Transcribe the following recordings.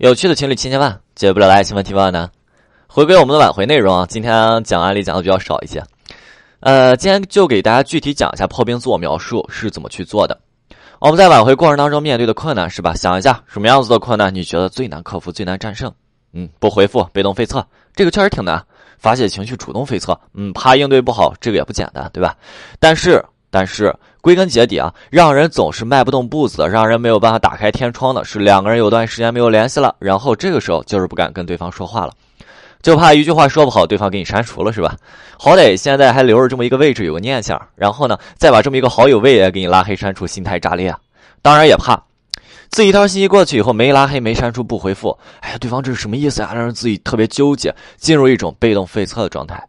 有趣的情侣千千万，解不了的爱情问题万难。回归我们的挽回内容啊，今天讲案例讲的比较少一些。呃，今天就给大家具体讲一下破冰自我描述是怎么去做的。我们在挽回过程当中面对的困难是吧？想一下什么样子的困难你觉得最难克服、最难战胜？嗯，不回复、被动飞测，这个确实挺难。发泄情绪、主动飞测，嗯，怕应对不好，这个也不简单，对吧？但是。但是归根结底啊，让人总是迈不动步子，让人没有办法打开天窗的是两个人有段时间没有联系了，然后这个时候就是不敢跟对方说话了，就怕一句话说不好，对方给你删除了，是吧？好歹现在还留着这么一个位置，有个念想，然后呢，再把这么一个好友位也给你拉黑删除，心态炸裂啊。当然也怕自己一条信息过去以后没拉黑没删除不回复，哎呀，对方这是什么意思呀？让人自己特别纠结，进入一种被动废测的状态。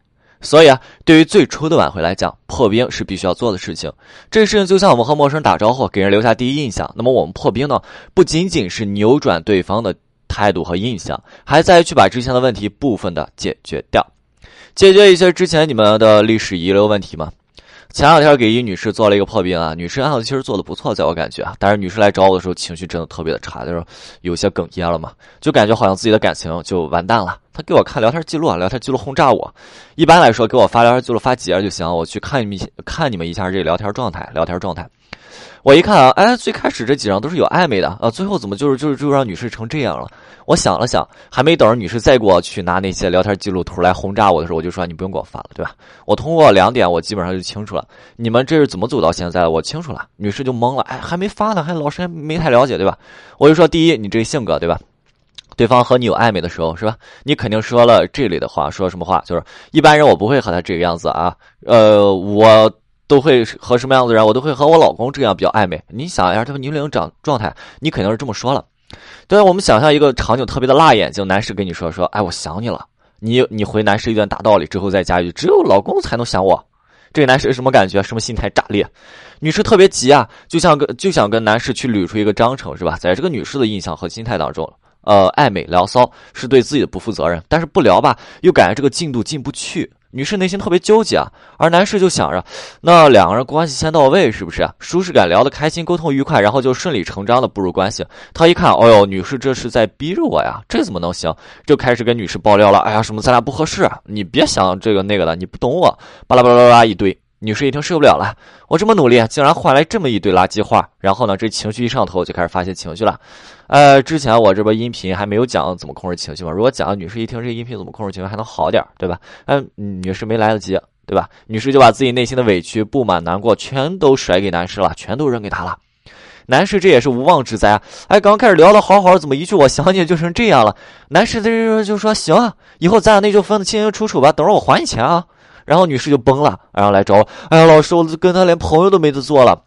所以啊，对于最初的挽回来讲，破冰是必须要做的事情。这事情就像我们和陌生人打招呼，给人留下第一印象。那么我们破冰呢，不仅仅是扭转对方的态度和印象，还在于去把之前的问题部分的解决掉，解决一些之前你们的历史遗留问题嘛。前两天给一女士做了一个破冰啊，女士案子其实做的不错，在我感觉啊，但是女士来找我的时候情绪真的特别的差，就是有些哽咽了嘛，就感觉好像自己的感情就完蛋了。她给我看聊天记录啊，聊天记录轰炸我。一般来说，给我发聊天记录发几页就行，我去看你们看你们一下这聊天状态，聊天状态。我一看啊，哎，最开始这几张都是有暧昧的啊，最后怎么就是就是就让女士成这样了？我想了想，还没等着女士再给我去拿那些聊天记录图来轰炸我的时候，我就说你不用给我发了，对吧？我通过两点，我基本上就清楚了，你们这是怎么走到现在的？我清楚了。女士就懵了，哎，还没发呢，还老师还没太了解，对吧？我就说，第一，你这个性格，对吧？对方和你有暧昧的时候，是吧？你肯定说了这类的话，说什么话？就是一般人我不会和他这个样子啊，呃，我。都会和什么样子人？我都会和我老公这样比较暧昧。你想一下，这个年龄长状态，你肯定是这么说了。对，我们想象一个场景，特别的辣眼睛，男士跟你说说，哎，我想你了。你你回男士一段大道理之后，再加一句，只有老公才能想我。这个男士什么感觉？什么心态炸裂？女士特别急啊，就像跟就想跟男士去捋出一个章程，是吧？在这个女士的印象和心态当中，呃，暧昧聊骚是对自己的不负责任，但是不聊吧，又感觉这个进度进不去。女士内心特别纠结啊，而男士就想着，那两个人关系先到位，是不是？舒适感聊得开心，沟通愉快，然后就顺理成章的步入关系。他一看，哦呦，女士这是在逼着我呀，这怎么能行？就开始跟女士爆料了，哎呀，什么咱俩不合适，你别想这个那个的，你不懂我，巴拉巴拉巴拉一堆。女士一听受不了了，我这么努力，竟然换来这么一堆垃圾话。然后呢，这情绪一上头，就开始发泄情绪了。呃，之前我这边音频还没有讲怎么控制情绪嘛。如果讲，女士一听这音频怎么控制情绪还能好点，对吧？嗯，女士没来得及，对吧？女士就把自己内心的委屈、不满、难过全都甩给男士了，全都扔给他了。男士这也是无妄之灾啊！哎，刚开始聊的好好，怎么一句我想你就成这样了？男士这就说行啊，以后咱俩那就分得清清楚楚吧，等着我还你钱啊！然后女士就崩了，然后来找我。哎呀，老师，我跟他连朋友都没得做了。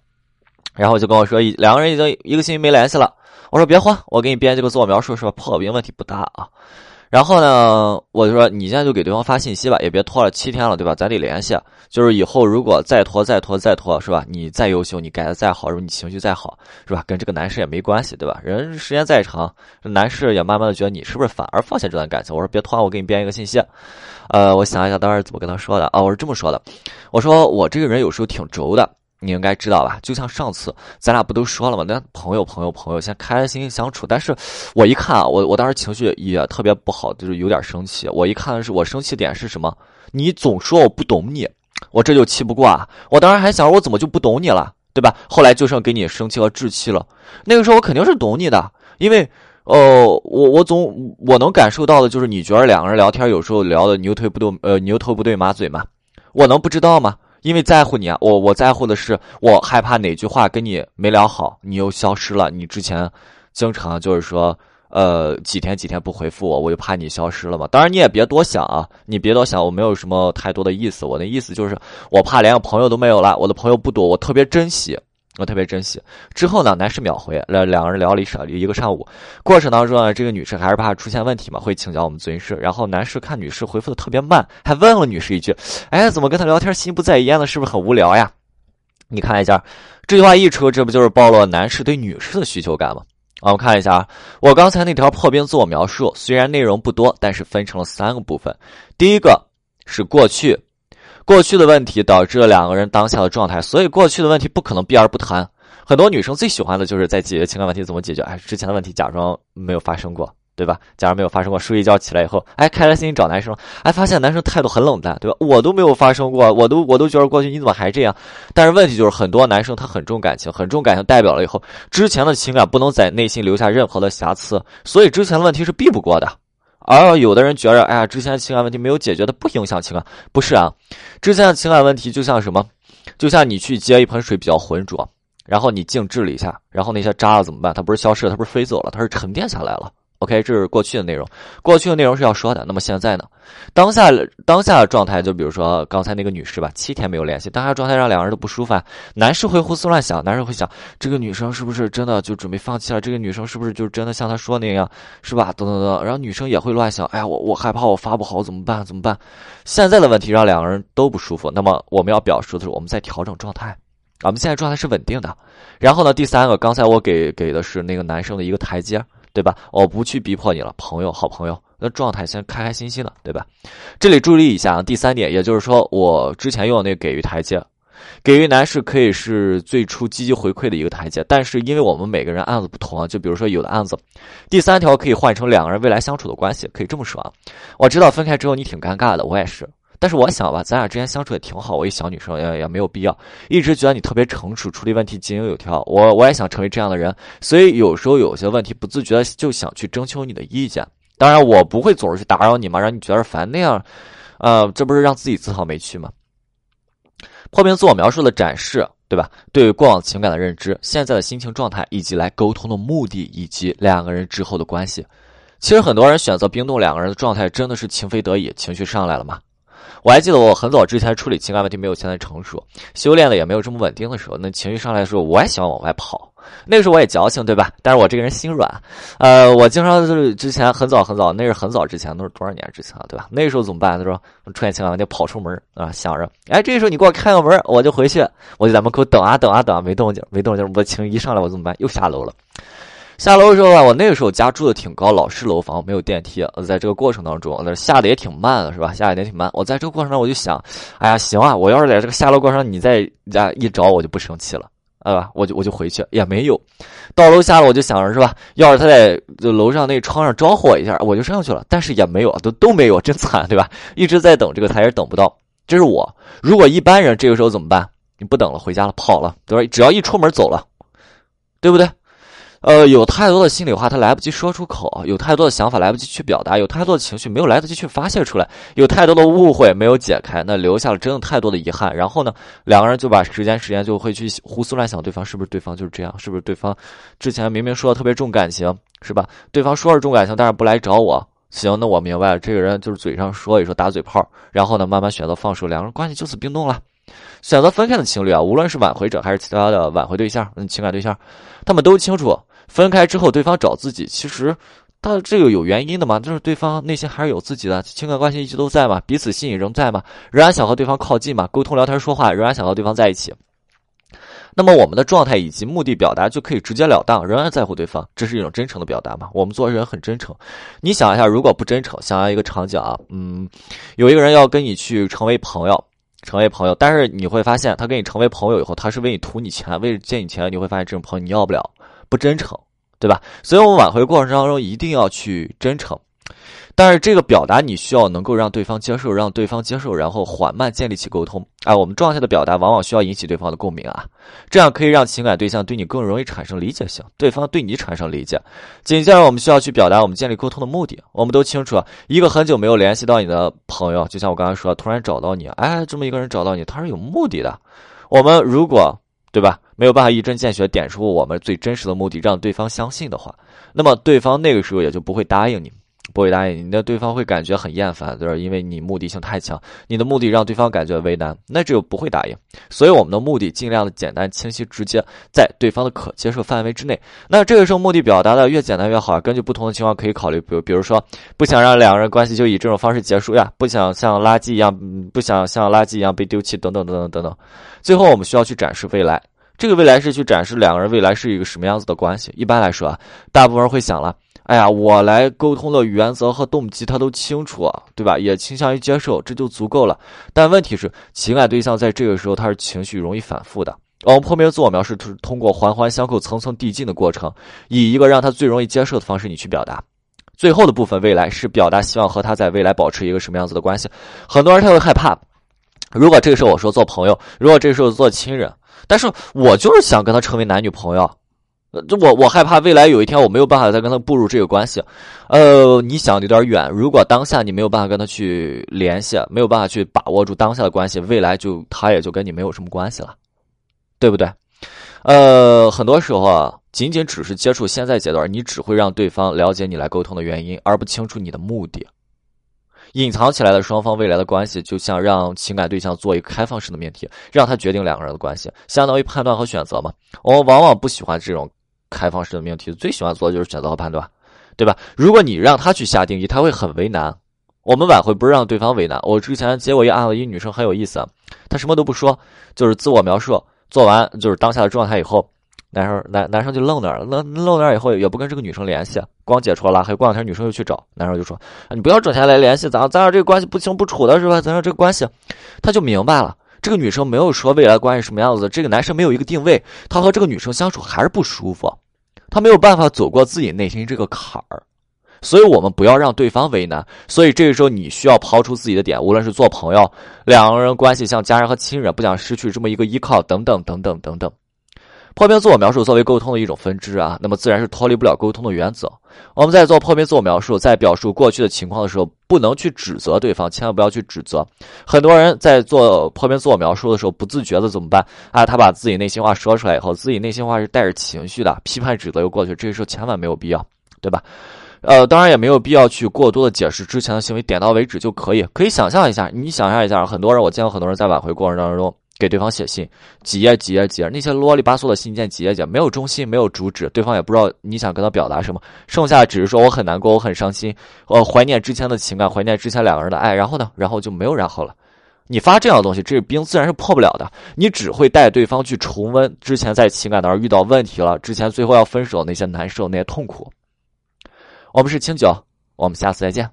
然后就跟我说，两个人已经一个星期没联系了。我说别慌，我给你编这个自我描述，是吧？破冰问题不大啊。然后呢，我就说你现在就给对方发信息吧，也别拖了七天了，对吧？咱得联系。就是以后如果再拖、再拖、再拖，是吧？你再优秀，你改的再好，如果你情绪再好，是吧？跟这个男士也没关系，对吧？人时间再长，男士也慢慢的觉得你是不是反而放下这段感情？我说别拖，我给你编一个信息。呃，我想一想当时怎么跟他说的啊？我是这么说的，我说我这个人有时候挺轴的。你应该知道吧？就像上次咱俩不都说了吗？那朋友朋友朋友，先开开心心相处。但是我一看啊，我我当时情绪也特别不好，就是有点生气。我一看是我生气点是什么？你总说我不懂你，我这就气不过啊。我当时还想我怎么就不懂你了，对吧？后来就剩给你生气和置气了。那个时候我肯定是懂你的，因为呃，我我总我能感受到的就是你觉得两个人聊天有时候聊的牛腿不对呃牛头不对马嘴嘛，我能不知道吗？因为在乎你啊，我我在乎的是，我害怕哪句话跟你没聊好，你又消失了。你之前经常就是说，呃，几天几天不回复我，我就怕你消失了嘛。当然你也别多想啊，你别多想，我没有什么太多的意思。我的意思就是，我怕连个朋友都没有了，我的朋友不多，我特别珍惜。我特别珍惜。之后呢，男士秒回，两两个人聊了一上一个上午。过程当中呢，这个女士还是怕出现问题嘛，会请教我们咨询师。然后男士看女士回复的特别慢，还问了女士一句：“哎，怎么跟他聊天心不在焉的？是不是很无聊呀？”你看一下，这句话一出，这不就是暴露男士对女士的需求感吗？啊，我看一下啊，我刚才那条破冰自我描述，虽然内容不多，但是分成了三个部分。第一个是过去。过去的问题导致了两个人当下的状态，所以过去的问题不可能避而不谈。很多女生最喜欢的就是在解决情感问题怎么解决？哎，之前的问题假装没有发生过，对吧？假如没有发生过，睡一觉起来以后，哎，开开心心找男生，哎，发现男生态度很冷淡，对吧？我都没有发生过，我都我都觉得过去你怎么还这样？但是问题就是很多男生他很重感情，很重感情代表了以后，之前的情感不能在内心留下任何的瑕疵，所以之前的问题是避不过的。而有的人觉着，哎呀，之前情感问题没有解决的不影响情感，不是啊？之前的情感问题就像什么？就像你去接一盆水比较浑浊，然后你静置了一下，然后那些渣子怎么办？它不是消失了，它不是飞走了，它是沉淀下来了。OK，这是过去的内容，过去的内容是要说的。那么现在呢？当下当下的状态，就比如说刚才那个女士吧，七天没有联系，当下状态让两个人都不舒服。啊男士会胡思乱想，男士会想，这个女生是不是真的就准备放弃了？这个女生是不是就真的像他说那样，是吧？等等等。然后女生也会乱想，哎呀，我我害怕我发不好怎么办？怎么办？现在的问题让两个人都不舒服。那么我们要表述的是，我们在调整状态，我们现在状态是稳定的。然后呢，第三个，刚才我给给的是那个男生的一个台阶。对吧？我不去逼迫你了，朋友，好朋友，那状态先开开心心的，对吧？这里注意一下啊，第三点，也就是说，我之前用的那个给予台阶，给予男士可以是最初积极回馈的一个台阶，但是因为我们每个人案子不同啊，就比如说有的案子，第三条可以换成两个人未来相处的关系，可以这么说啊。我知道分开之后你挺尴尬的，我也是。但是我想吧，咱俩之间相处也挺好。我一小女生也也没有必要，一直觉得你特别成熟，处理问题井井有条。我我也想成为这样的人，所以有时候有些问题不自觉的就想去征求你的意见。当然，我不会总是去打扰你嘛，让你觉得烦。那样，呃，这不是让自己自讨没趣吗？破冰自我描述的展示，对吧？对过往情感的认知，现在的心情状态，以及来沟通的目的，以及两个人之后的关系。其实很多人选择冰冻，两个人的状态真的是情非得已，情绪上来了嘛。我还记得我很早之前处理情感问题没有现在成熟，修炼的也没有这么稳定的时候，那情绪上来的时候，我也喜欢往外跑。那个时候我也矫情，对吧？但是我这个人心软，呃，我经常就是之前很早很早，那是很早之前，都是多少年之前了，对吧？那个时候怎么办？他说出现情感问题跑出门啊，想着，哎，这时候你给我开个门，我就回去，我就在门口等啊等啊等啊，没动静，没动静，我情绪一上来，我怎么办？又下楼了。下楼的时候啊，我那个时候家住的挺高，老式楼房没有电梯。呃在这个过程当中，那下的也挺慢的，是吧？下的也挺慢。我在这个过程当中，我就想，哎呀，行啊，我要是在这个下楼过程，你再家一找，我就不生气了，啊，我就我就回去，也没有。到楼下了，我就想着是吧？要是他在楼上那窗上招呼我一下，我就上去了。但是也没有，都都没有，真惨，对吧？一直在等这个，他也等不到。这是我。如果一般人这个时候怎么办？你不等了，回家了，跑了，对吧？只要一出门走了，对不对？呃，有太多的心里话他来不及说出口，有太多的想法来不及去表达，有太多的情绪没有来得及去发泄出来，有太多的误会没有解开，那留下了真的太多的遗憾。然后呢，两个人就把时间时间就会去胡思乱想，对方是不是对方就是这样，是不是对方之前明明说的特别重感情，是吧？对方说是重感情，但是不来找我，行，那我明白了，这个人就是嘴上说一说打嘴炮，然后呢，慢慢选择放手，两个人关系就此冰冻了。选择分开的情侣啊，无论是挽回者还是其他的挽回对象，嗯，情感对象，他们都清楚。分开之后，对方找自己，其实他这个有原因的嘛，就是对方内心还是有自己的情感关系一直都在嘛，彼此吸引仍在嘛，仍然想和对方靠近嘛，沟通聊天说话，仍然想和对方在一起。那么我们的状态以及目的表达就可以直截了当，仍然在乎对方，这是一种真诚的表达嘛？我们做人很真诚。你想一下，如果不真诚，想要一个场景啊，嗯，有一个人要跟你去成为朋友，成为朋友，但是你会发现他跟你成为朋友以后，他是为你图你钱，为了借你钱，你会发现这种朋友你要不了。不真诚，对吧？所以，我们挽回过程当中一定要去真诚，但是这个表达你需要能够让对方接受，让对方接受，然后缓慢建立起沟通。哎，我们状态的表达往往需要引起对方的共鸣啊，这样可以让情感对象对你更容易产生理解性，对方对你产生理解。紧接着，我们需要去表达我们建立沟通的目的。我们都清楚，一个很久没有联系到你的朋友，就像我刚才说，突然找到你，哎，这么一个人找到你，他是有目的的。我们如果。对吧？没有办法一针见血点出我们最真实的目的，让对方相信的话，那么对方那个时候也就不会答应你，不会答应你。那对方会感觉很厌烦，对吧？因为你目的性太强，你的目的让对方感觉为难，那只有不会答应。所以我们的目的尽量的简单、清晰、直接，在对方的可接受范围之内。那这个时候目的表达的越简单越好。根据不同的情况可以考虑，比如，比如说不想让两个人关系就以这种方式结束呀，不想像垃圾一样，不想像垃圾一样被丢弃，等等等等等等。最后，我们需要去展示未来。这个未来是去展示两个人未来是一个什么样子的关系。一般来说啊，大部分人会想了，哎呀，我来沟通的原则和动机他都清楚，对吧？也倾向于接受，这就足够了。但问题是，情感对象在这个时候他是情绪容易反复的。我们破灭自我描述是通过环环相扣、层层递进的过程，以一个让他最容易接受的方式你去表达。最后的部分未来是表达希望和他在未来保持一个什么样子的关系。很多人他会害怕，如果这个时候我说做朋友，如果这个时候做亲人，但是我就是想跟他成为男女朋友。就我我害怕未来有一天我没有办法再跟他步入这个关系，呃，你想的有点远。如果当下你没有办法跟他去联系，没有办法去把握住当下的关系，未来就他也就跟你没有什么关系了，对不对？呃，很多时候啊，仅仅只是接触现在阶段，你只会让对方了解你来沟通的原因，而不清楚你的目的。隐藏起来的双方未来的关系，就像让情感对象做一个开放式的命题，让他决定两个人的关系，相当于判断和选择嘛。我们往往不喜欢这种。开放式的命题最喜欢做的就是选择和判断，对吧？如果你让他去下定义，他会很为难。我们挽回不是让对方为难。我之前接过一案子，一女生很有意思，她什么都不说，就是自我描述，做完就是当下的状态以后，男生男男生就愣那儿了，愣愣那儿以后也不跟这个女生联系，光解除拉黑。过两天女生又去找男生，就说：“你不要整天来联系，咱咱俩这个关系不清不楚的是吧？咱俩这个关系，他就明白了。这个女生没有说未来关系什么样子，这个男生没有一个定位，他和这个女生相处还是不舒服。”他没有办法走过自己内心这个坎儿，所以我们不要让对方为难。所以这个时候你需要抛出自己的点，无论是做朋友，两个人关系像家人和亲人，不想失去这么一个依靠，等等等等等等。破冰自我描述作为沟通的一种分支啊，那么自然是脱离不了沟通的原则。我们在做破冰自我描述，在表述过去的情况的时候，不能去指责对方，千万不要去指责。很多人在做破冰自我描述的时候，不自觉的怎么办啊？他把自己内心话说出来以后，自己内心话是带着情绪的，批判指责又过去，这个时候千万没有必要，对吧？呃，当然也没有必要去过多的解释之前的行为，点到为止就可以。可以想象一下，你想象一下，很多人我见过很多人在挽回过程当中。给对方写信，几页几页几页，那些啰里吧嗦的信件，几页几页，没有中心，没有主旨，对方也不知道你想跟他表达什么，剩下只是说我很难过，我很伤心，我怀念之前的情感，怀念之前两个人的爱，然后呢，然后就没有然后了。你发这样的东西，这个冰自然是破不了的，你只会带对方去重温之前在情感当中遇到问题了，之前最后要分手那些难受那些痛苦。我们是清酒，我们下次再见。